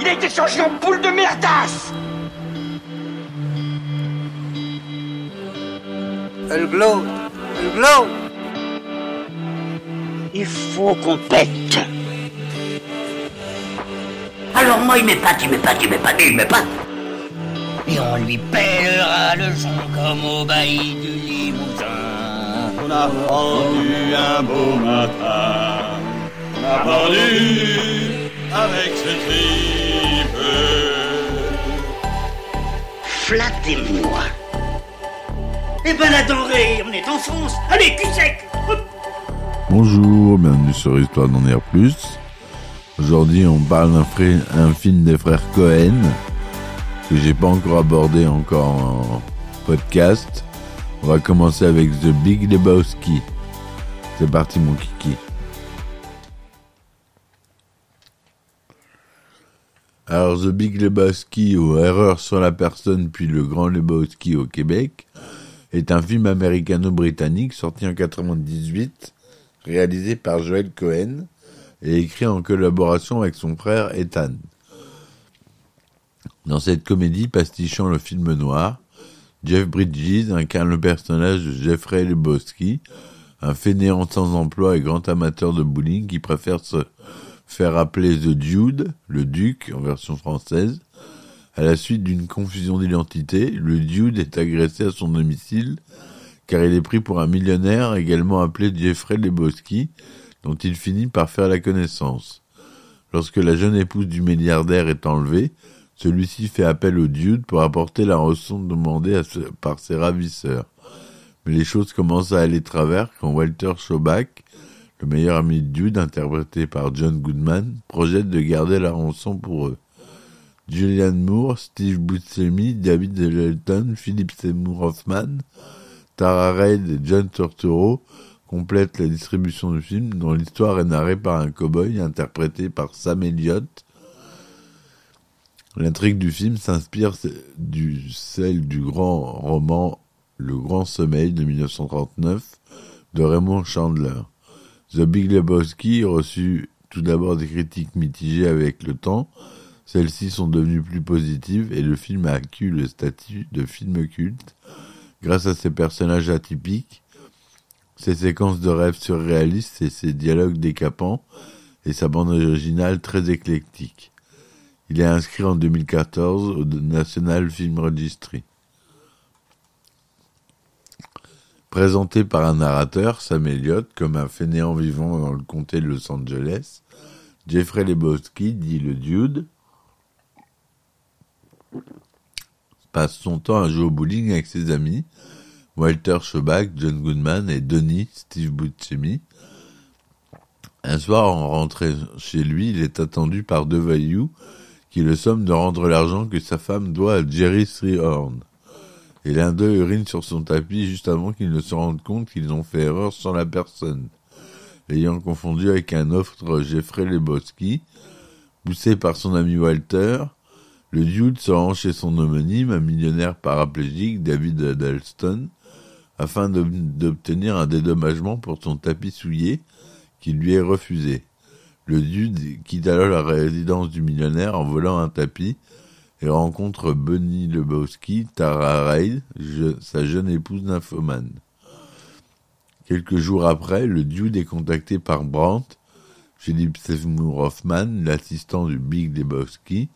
Il a été changé en poule de merdasse Elle glow Elle glow Il faut qu'on pète Alors moi, il m'épate, il m'épate, il m'épate, il m'épate Et on lui pèlera le son comme au bailli du Limousin. On a pendu un beau matin. On a pendu avec ce tripe. Flattez-moi. Eh ben la denrée, on est en France Allez, cul sec Bonjour, bienvenue sur Histoire d'en dire plus. Aujourd'hui, on parle d'un frère- un film des frères Cohen que j'ai pas encore abordé encore en podcast. On va commencer avec The Big Lebowski. C'est parti, mon kiki. Alors, The Big Lebowski ou Erreur sur la personne puis Le Grand Lebowski au Québec est un film américano-britannique sorti en 98 réalisé par Joel Cohen et écrit en collaboration avec son frère Ethan. Dans cette comédie pastichant le film noir, Jeff Bridges incarne le personnage de Jeffrey Lebowski, un fainéant sans emploi et grand amateur de bowling qui préfère se faire appeler The Dude, le duc en version française. À la suite d'une confusion d'identité, le Dude est agressé à son domicile car il est pris pour un millionnaire également appelé Jeffrey Lebowski, dont il finit par faire la connaissance. Lorsque la jeune épouse du milliardaire est enlevée, celui-ci fait appel au Dude pour apporter la rançon demandée par ses ravisseurs. Mais les choses commencent à aller travers quand Walter Schobach, le meilleur ami de Dude, interprété par John Goodman, projette de garder la rançon pour eux. Julianne Moore, Steve Buscemi, David Elton, Philip Seymour Hoffman, Tara Reid et John Turturro complètent la distribution du film, dont l'histoire est narrée par un cow-boy interprété par Sam Elliott. L'intrigue du film s'inspire du celle du grand roman Le Grand Sommeil de 1939 de Raymond Chandler. The Big Lebowski reçut tout d'abord des critiques mitigées avec le temps. Celles-ci sont devenues plus positives et le film a acquis le statut de film culte grâce à ses personnages atypiques, ses séquences de rêves surréalistes et ses dialogues décapants et sa bande originale très éclectique. Il est inscrit en 2014 au National Film Registry. Présenté par un narrateur, Sam Elliott, comme un fainéant vivant dans le comté de Los Angeles, Jeffrey Lebowski, dit le Dude, passe son temps à jouer au bowling avec ses amis, Walter Schobach, John Goodman et Donnie, Steve Buscemi. Un soir, en rentrant chez lui, il est attendu par deux voyous qui le somment de rendre l'argent que sa femme doit à Jerry Strayhorn. Et l'un d'eux urine sur son tapis juste avant qu'ils ne se rendent compte qu'ils ont fait erreur sans la personne. L'ayant confondu avec un autre Jeffrey Lebowski, poussé par son ami Walter, le dude se rend chez son homonyme, un millionnaire paraplégique, David Addleston, afin d'obtenir un dédommagement pour son tapis souillé qui lui est refusé. Le dude quitte alors la résidence du millionnaire en volant un tapis et rencontre Bunny Lebowski, Tara Reid, sa jeune épouse nymphomane. Quelques jours après, le dude est contacté par Brandt, Philip Seymour Hoffman, l'assistant du Big Lebowski,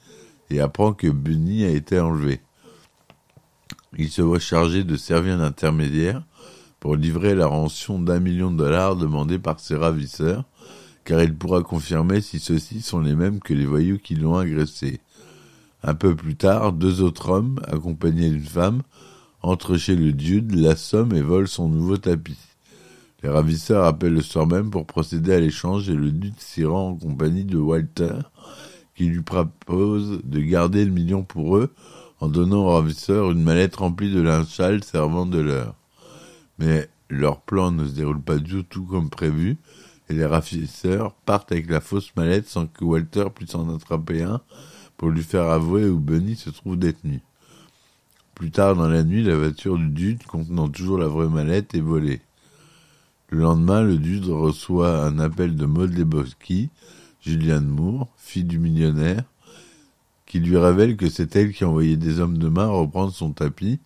et apprend que Bunny a été enlevé. Il se voit chargé de servir d'intermédiaire pour livrer la rançon d'un million de dollars demandée par ses ravisseurs, car il pourra confirmer si ceux-ci sont les mêmes que les voyous qui l'ont agressé. Un peu plus tard, deux autres hommes, accompagnés d'une femme, entrent chez le dude, l'assomment et volent son nouveau tapis. Les ravisseurs appellent le soir même pour procéder à l'échange et le dude s'y rend en compagnie de Walter, qui lui propose de garder le million pour eux en donnant aux ravisseurs une mallette remplie de linge servant de leur. Mais leur plan ne se déroule pas du tout comme prévu, et les ravisseurs partent avec la fausse mallette sans que Walter puisse en attraper un pour lui faire avouer où Bunny se trouve détenu. Plus tard dans la nuit, la voiture du dude contenant toujours la vraie mallette est volée. Le lendemain, le dude reçoit un appel de Maud Lebowski, Julianne Moore, fille du millionnaire, qui lui révèle que c'est elle qui a envoyé des hommes de main reprendre son tapis,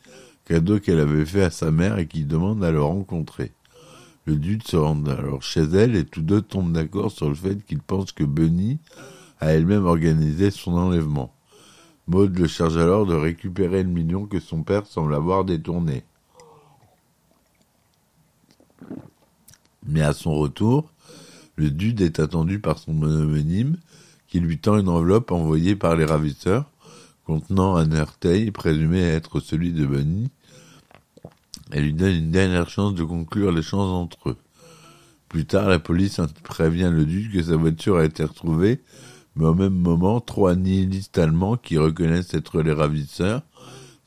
cadeau qu'elle avait fait à sa mère et qui demande à le rencontrer. Le dude se rend alors chez elle et tous deux tombent d'accord sur le fait qu'ils pensent que Bunny a elle-même organisé son enlèvement. Maud le charge alors de récupérer le million que son père semble avoir détourné. Mais à son retour, le dude est attendu par son homonyme qui lui tend une enveloppe envoyée par les ravisseurs contenant un heurtail présumé être celui de Bunny et lui donne une dernière chance de conclure l'échange entre eux. Plus tard, la police prévient le duc que sa voiture a été retrouvée, mais au même moment, trois nihilistes allemands qui reconnaissent être les ravisseurs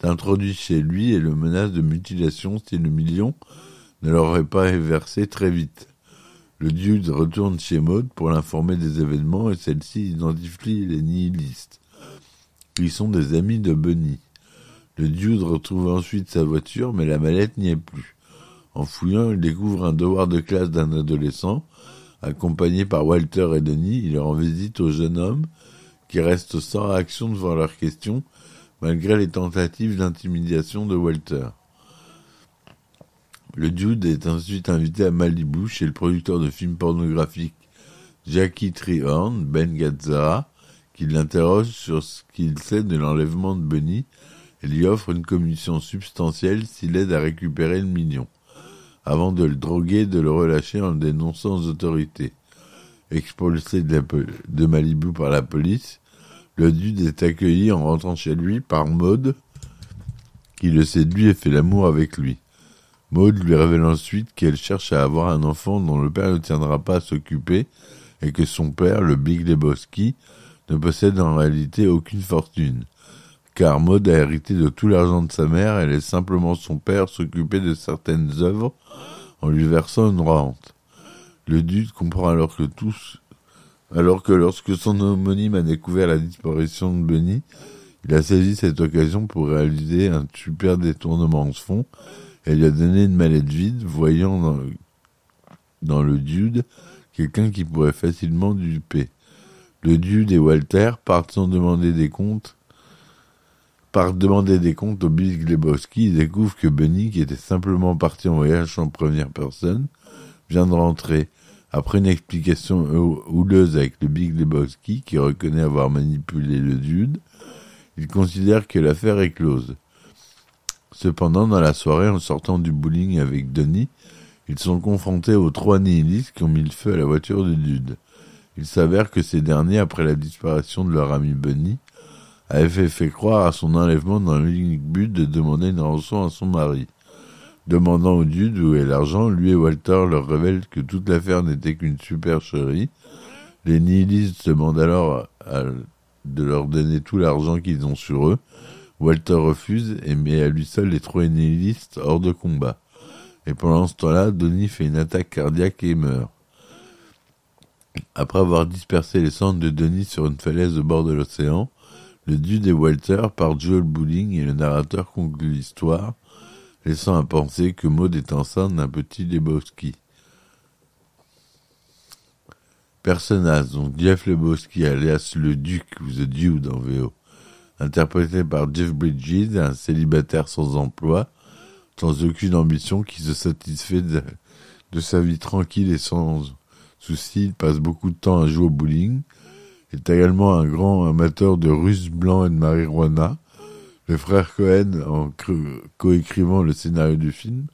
s'introduisent chez lui et le menacent de mutilation si le million ne leur aurait pas versé très vite. Le duc retourne chez Maud pour l'informer des événements et celle-ci identifie les nihilistes. Ils sont des amis de Bunny. Le dude retrouve ensuite sa voiture, mais la mallette n'y est plus. En fouillant, il découvre un devoir de classe d'un adolescent. Accompagné par Walter et Denis, il rend visite au jeune homme, qui reste sans réaction devant leurs questions, malgré les tentatives d'intimidation de Walter. Le dude est ensuite invité à Malibu chez le producteur de films pornographiques Jackie Treehorn, Ben Gazzara, qui l'interroge sur ce qu'il sait de l'enlèvement de Bunny et lui offre une commission substantielle s'il aide à récupérer le million, avant de le droguer de le relâcher en le dénonçant aux autorités. Expulsé de, de Malibu par la police, le dude est accueilli en rentrant chez lui par Maud, qui le séduit et fait l'amour avec lui. Maud lui révèle ensuite qu'elle cherche à avoir un enfant dont le père ne tiendra pas à s'occuper et que son père, le Big Lebowski, ne possède en réalité aucune fortune. Car Maud a hérité de tout l'argent de sa mère et laisse simplement son père s'occuper de certaines œuvres en lui versant une rente. Le duc comprend alors que tous, alors que lorsque son homonyme a découvert la disparition de Benny, il a saisi cette occasion pour réaliser un super détournement en fond elle lui a donné une mallette vide, voyant dans, dans le dude quelqu'un qui pourrait facilement duper. Le dude et Walter partent sans demander des comptes. Partent demander des comptes au Bill Glebowski. Ils découvrent que Benny, qui était simplement parti en voyage en première personne, vient de rentrer. Après une explication houleuse avec le Big Lebowski, qui reconnaît avoir manipulé le dude, il considère que l'affaire est close. Cependant, dans la soirée, en sortant du bowling avec Denis, ils sont confrontés aux trois nihilistes qui ont mis le feu à la voiture de Dude. Il s'avère que ces derniers, après la disparition de leur ami Bunny, avaient fait, croire à son enlèvement dans l'unique but de demander une rançon à son mari. Demandant au Dude où est l'argent, lui et Walter leur révèlent que toute l'affaire n'était qu'une supercherie. Les nihilistes demandent alors de leur donner tout l'argent qu'ils ont sur eux, Walter refuse et met à lui seul les trois nihilistes hors de combat. Et pendant ce temps-là, Donnie fait une attaque cardiaque et meurt. Après avoir dispersé les cendres de Denis sur une falaise au bord de l'océan, le dude et Walter partent jouer bowling et le narrateur conclut l'histoire, laissant à penser que Maud est enceinte d'un petit Lebowski. Personnage, donc Jeff Lebowski alias le Duc ou The Dude en VO interprété par Jeff Bridges, un célibataire sans emploi, sans aucune ambition, qui se satisfait de, sa vie tranquille et sans souci. Il passe beaucoup de temps à jouer au bowling. Est également un grand amateur de russes blancs et de marijuana. Les frères Cohen, en coécrivant le scénario du film,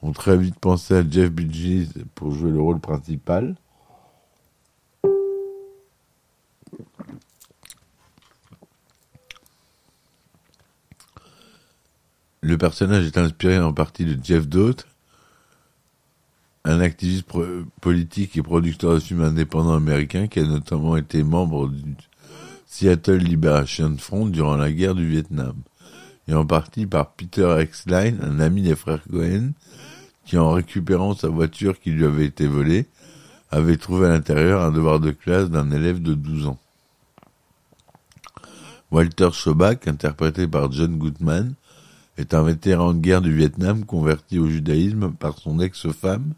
ont très vite pensé à Jeff Bridges pour jouer le rôle principal. Le personnage est inspiré en partie de Jeff Dote, un activiste politique et producteur de films indépendants américain qui a notamment été membre du Seattle Liberation Front durant la guerre du Vietnam, et en partie par Peter Exline, un ami des frères Cohen, qui en récupérant sa voiture qui lui avait été volée, avait trouvé à l'intérieur un devoir de classe d'un élève de 12 ans. Walter Schobach, interprété par John Goodman, est un vétéran de guerre du Vietnam converti au judaïsme par son ex-femme,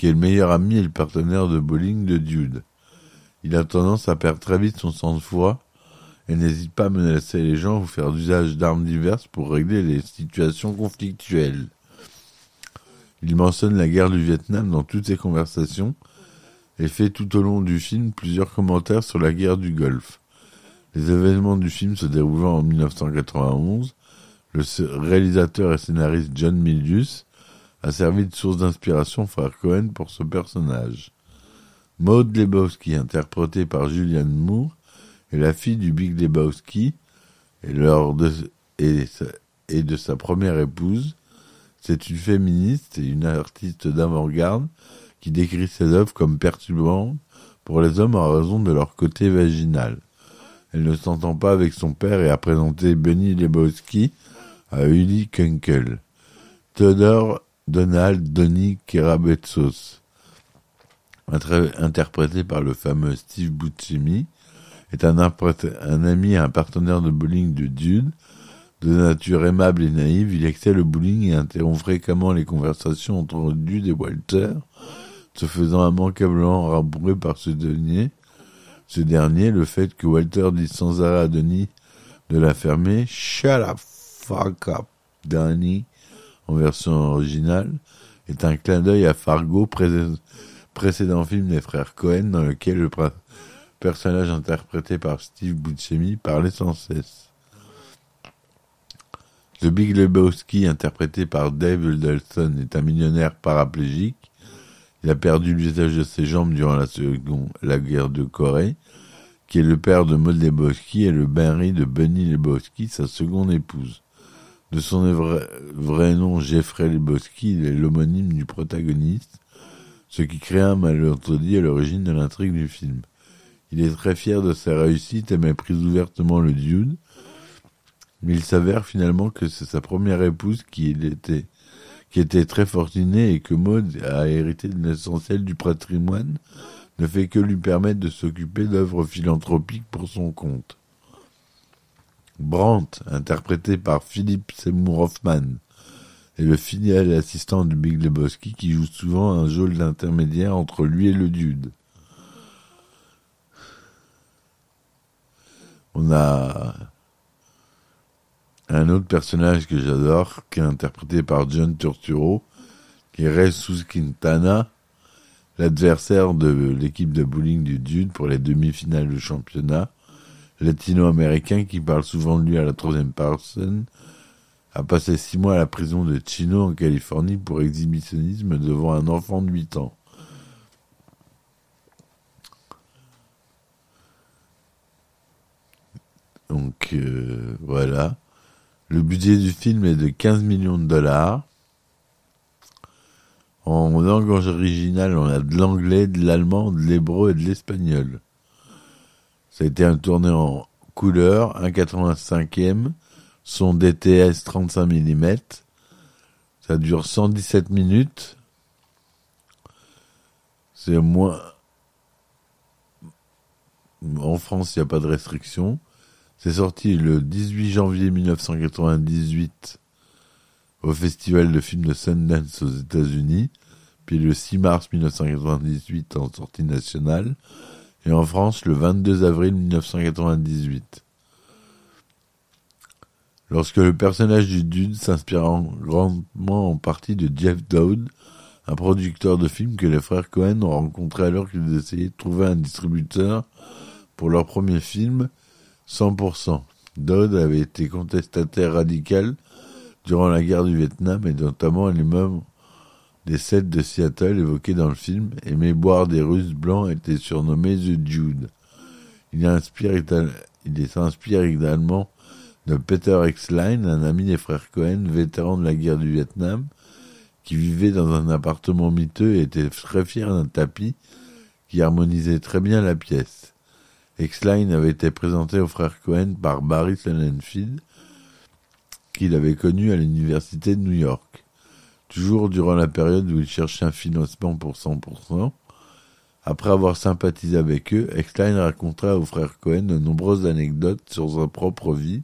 qui est le meilleur ami et le partenaire de bowling de Dude. Il a tendance à perdre très vite son sang-froid et n'hésite pas à menacer les gens ou faire d'usage d'armes diverses pour régler les situations conflictuelles. Il mentionne la guerre du Vietnam dans toutes ses conversations et fait tout au long du film plusieurs commentaires sur la guerre du Golfe. Les événements du film se déroulant en 1991, le réalisateur et scénariste John Milius a servi de source d'inspiration frère Cohen pour ce personnage. Maud Lebowski, interprétée par Julianne Moore, est la fille du Big Lebowski et, de, de sa première épouse. C'est une féministe et une artiste d'avant-garde qui décrit ses œuvres comme perturbantes pour les hommes en raison de leur côté vaginal. Elle ne s'entend pas avec son père et a présenté Benny Lebowski à Uli Kunkel. Theodore Donald Donny Kerabetsos, interprété par le fameux Steve Buscemi, est un, ami et un partenaire de bowling de Dude. De nature aimable et naïve, il excelle le bowling et interrompt fréquemment les conversations entre Dude et Walter, se faisant immanquablement rabrouer par ce dernier. Ce dernier, le fait que Walter dit sans arrêt à Denis de la fermer, Shut up, fuck up, Danny, en version originale, est un clin d'œil à Fargo, précédent film des frères Cohen, dans lequel le personnage interprété par Steve Buscemi parlait sans cesse. The Big Lebowski, interprété par Dave Huddleston, est un millionnaire paraplégique. Il a perdu l'usage de ses jambes durant la seconde, guerre de Corée, qui est le père de Maud Lebowski et le mari de Bunny Lebowski, sa seconde épouse. De son vrai, nom Jeffrey Lebowski, il est l'homonyme du protagoniste, ce qui crée un malentendu à l'origine de l'intrigue du film. Il est très fier de sa réussite et méprise ouvertement le dude, mais il s'avère finalement que c'est sa première épouse qui était, qui était très fortunée et que Maud a hérité de l'essentiel du patrimoine, ne fait que lui permettre de s'occuper d'œuvres philanthropiques pour son compte. Brandt, interprété par Philip Seymour Hoffman, est le fidèle assistant du Big Lebowski qui joue souvent un jeu d'intermédiaire entre lui et le dude. On a un autre personnage que j'adore, qui est interprété par John Turturro, qui est Jesus Quintana, l'adversaire de l'équipe de bowling du Dude pour les demi-finales du championnat, latino-américain qui parle souvent de lui à la troisième personne, a passé six mois à la prison de Chino en Californie pour exhibitionnisme devant un enfant de huit ans. Donc euh, voilà. Le budget du film est de 15 millions de dollars. En langue originale, on a de l'anglais, de l'allemand, de l'hébreu et de l'espagnol. Ça a été un tourné en couleur, 1,85e, son DTS 35 mm. Ça dure 117 minutes. C'est moins... En France, il n'y a pas de restriction. C'est sorti le 18 janvier 1998 au Festival de films de Sundance aux États-Unis, puis le 6 mars 1998 en sortie nationale, et en France le 22 avril 1998. Lorsque le personnage du Dude s'inspire grandement en partie de Jeff Dowd, un producteur de films que les frères Cohen ont rencontré alors qu'ils essayaient de trouver un distributeur pour leur premier film, 100%. Dodd avait été contestataire radical durant la guerre du Vietnam et notamment à l'immeuble des sept de Seattle évoqué dans le film, aimé boire des Russes blancs était surnommé The Jude. Il, inspire, il s'inspire également de Peter Exline, un ami des frères Cohen, vétéran de la guerre du Vietnam, qui vivait dans un appartement miteux et était très fier d'un tapis qui harmonisait très bien la pièce. X-Line avait été présenté aux frères Cohen par Barry Sonnenfeld, qu'il avait connu à l'université de New York. Toujours durant la période où il cherchait un financement pour 100%, après avoir sympathisé avec eux, X-Line racontera aux frères Cohen de nombreuses anecdotes sur sa propre vie,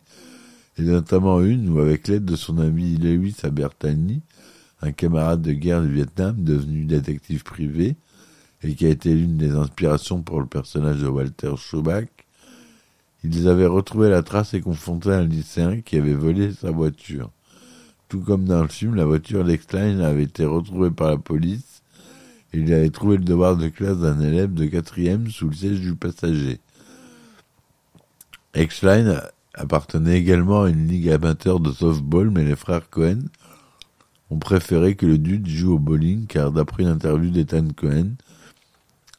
et notamment une où, avec l'aide de son ami Lewis Abertani, un camarade de guerre du Vietnam devenu détective privé, et qui a été l'une des inspirations pour le personnage de Walter Schobach, ils avaient retrouvé la trace et confronté un lycéen qui avait volé sa voiture. Tout comme dans le film, la voiture d'Exline avait été retrouvée par la police et il avait trouvé le devoir de classe d'un élève de quatrième sous le siège du passager. Exline appartenait également à une ligue amateur de softball, mais les frères Cohen ont préféré que le dude joue au bowling car d'après une interview d'Ethan Cohen,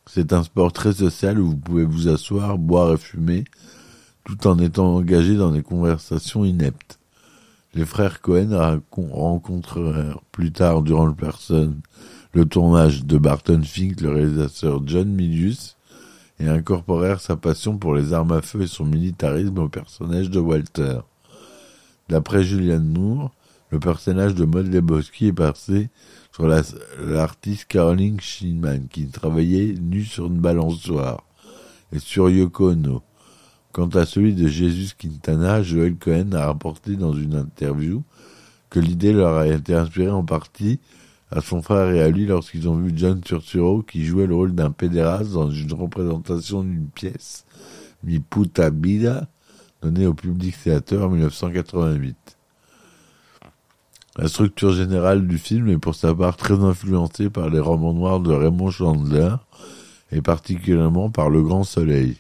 c'est un sport très social où vous pouvez vous asseoir, boire et fumer, tout en étant engagé dans des conversations ineptes. Les frères Cohen rencontrèrent plus tard durant le tournage de Barton Fink, le réalisateur John Milius, et incorporèrent sa passion pour les armes à feu et son militarisme au personnage de Walter. D'après Julian Moore, le personnage de Maud Lebowski est passé sur l'artiste Caroline Schneemann, qui travaillait nu sur une balançoire, et sur Yoko Ono. Quant à celui de Jesus Quintana, Joel Cohen a rapporté dans une interview que l'idée leur a été inspirée en partie à son frère et à lui lorsqu'ils ont vu John Turturro qui jouait le rôle d'un pédéraste dans une représentation d'une pièce, Mi Puta Vida, donnée au public théâtre en 1988. La structure générale du film est pour sa part très influencée par les romans noirs de Raymond Chandler, et particulièrement par Le Grand Soleil.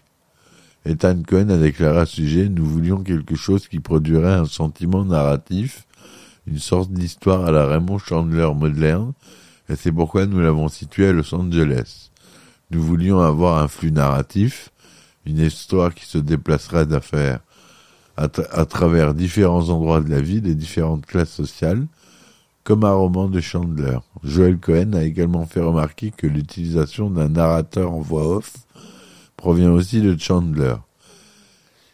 Ethan Cohen a déclaré à ce sujet Nous voulions quelque chose qui produirait un sentiment narratif, une sorte d'histoire à la Raymond Chandler moderne, et c'est pourquoi nous l'avons situé à Los Angeles. Nous voulions avoir un flux narratif, une histoire qui se déplacerait d'affaires à, travers différents endroits de la ville et différentes classes sociales, comme un roman de Chandler. Joel Cohen a également fait remarquer que l'utilisation d'un narrateur en voix off provient aussi de Chandler.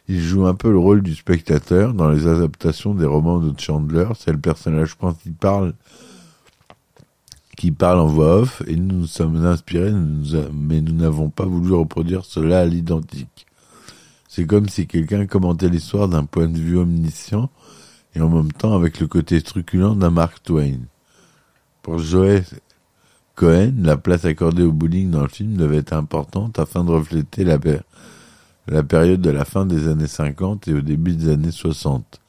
Il joue un peu le rôle du spectateur dans les adaptations des romans de Chandler. C'est le personnage principal qui parle en voix off et nous nous sommes inspirés, mais nous n'avons pas voulu reproduire cela à l'identique. C'est comme si quelqu'un commentait l'histoire d'un point de vue omniscient et en même temps avec le côté truculent d'un Mark Twain. Pour Joël Cohen, la place accordée au bowling dans le film devait être importante afin de refléter la, période de la fin des années 50 et au début des années 60.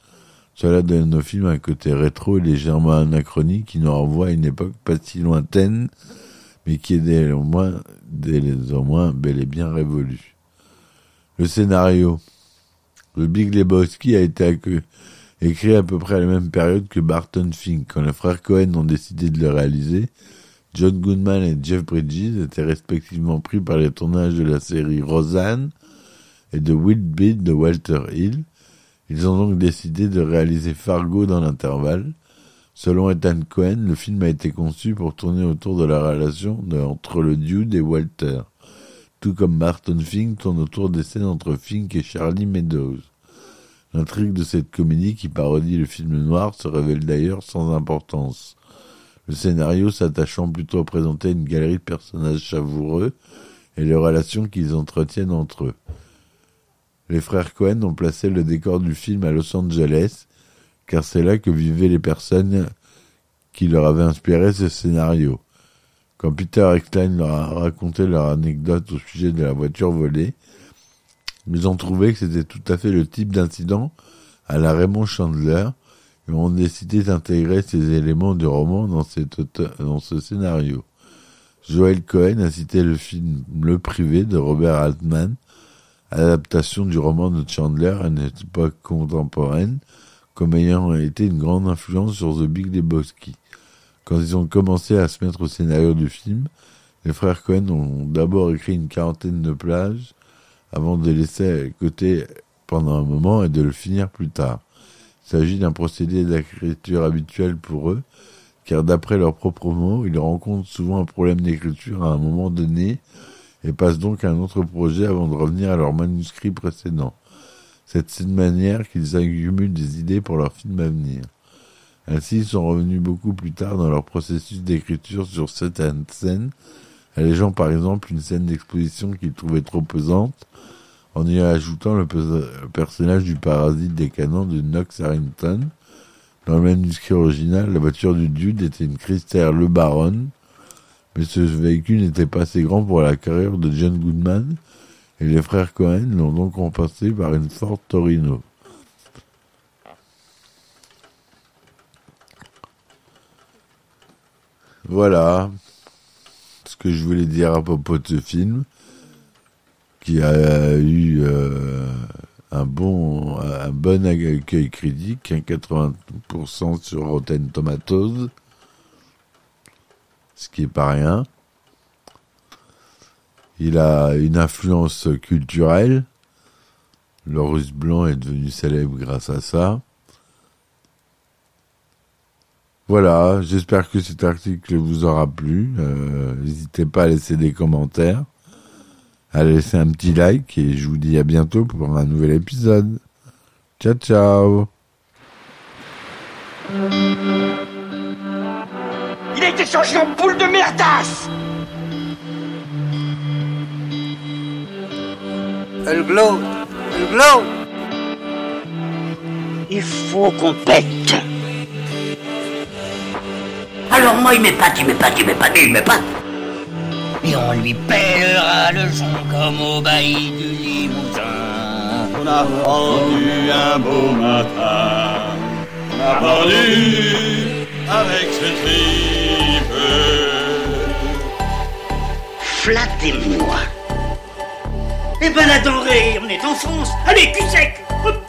Cela donne au film un côté rétro et légèrement anachronique qui nous renvoie à une époque pas si lointaine, mais qui est dès au bel et bien révolue. Le scénario. Le Big Lebowski a été écrit à peu près à la même période que Barton Fink. Quand les frères Cohen ont décidé de le réaliser, John Goodman et Jeff Bridges étaient respectivement pris par les tournages de la série Roseanne, et de Wild Beat de Walter Hill. Ils ont donc décidé de réaliser Fargo dans l'intervalle. Selon Ethan Cohen, le film a été conçu pour tourner autour de la relation entre le dude et Walter, tout comme Martin Fink tourne autour des scènes entre Fink et Charlie Meadows. L'intrigue de cette comédie qui parodie le film noir se révèle d'ailleurs sans importance. Le scénario s'attachant plutôt à présenter une galerie de personnages savoureux et les relations qu'ils entretiennent entre eux les frères Cohen ont placé le décor du film à Los Angeles, car c'est là que vivaient les personnes qui leur avaient inspiré ce scénario. Quand Peter Eckstein leur a raconté leur anecdote au sujet de la voiture volée, ils ont trouvé que c'était tout à fait le type d'incident à la Raymond Chandler ont décidé d'intégrer ces éléments du roman dans, ce scénario. Joel Cohen a cité le film Le Privé de Robert Altman adaptation du roman de Chandler à une époque contemporaine, comme ayant été une grande influence sur The Big Lebowski. Quand ils ont commencé à se mettre au scénario du film, les frères Cohen ont d'abord écrit une quarantaine de plages avant de laisser à côté pendant un moment et de le finir plus tard. Il s'agit d'un procédé d'écriture habituel pour eux, car d'après leurs propres mots, ils rencontrent souvent un problème d'écriture à un moment donné et passent donc à un autre projet avant de revenir à leur manuscrit précédent. C'est de cette manière qu'ils accumulent des idées pour leur film à venir. Ainsi, ils sont revenus beaucoup plus tard dans leur processus d'écriture sur certaines scènes, allégeant par exemple une scène d'exposition qu'ils trouvaient trop pesante, en y ajoutant le, personnage du parasite des canons de Knox Harrington. Dans le manuscrit original, la voiture du dude était une Chrysler Le Baron, mais ce véhicule n'était pas assez grand pour la carrière de John Goodman, et les frères Cohen l'ont donc remplacé par une Ford Torino. Voilà ce que je voulais dire à propos de ce film, qui a eu euh, un bon, un bon accueil critique, un 80% sur Rotten Tomatoes, ce qui est pas rien. Il a une influence culturelle. Le russe blanc est devenu célèbre grâce à ça. Voilà, j'espère que cet article vous aura plu. Euh, N'hésitez pas à laisser des commentaires, à laisser un petit like et je vous dis à bientôt pour un nouvel épisode. Ciao ciao Il a été changé en boule de merdasse Le glow, le glow. Il faut qu'on pète Alors moi il m'épate, il m'épate, il m'épate, il m'épate. Et on lui pèlera le son comme au bailli du Limousin. On a pendu un beau matin. On a pendu avec ce tripe. Flattez-moi Eh ben la denrée, on est en France Allez, cul sec Hop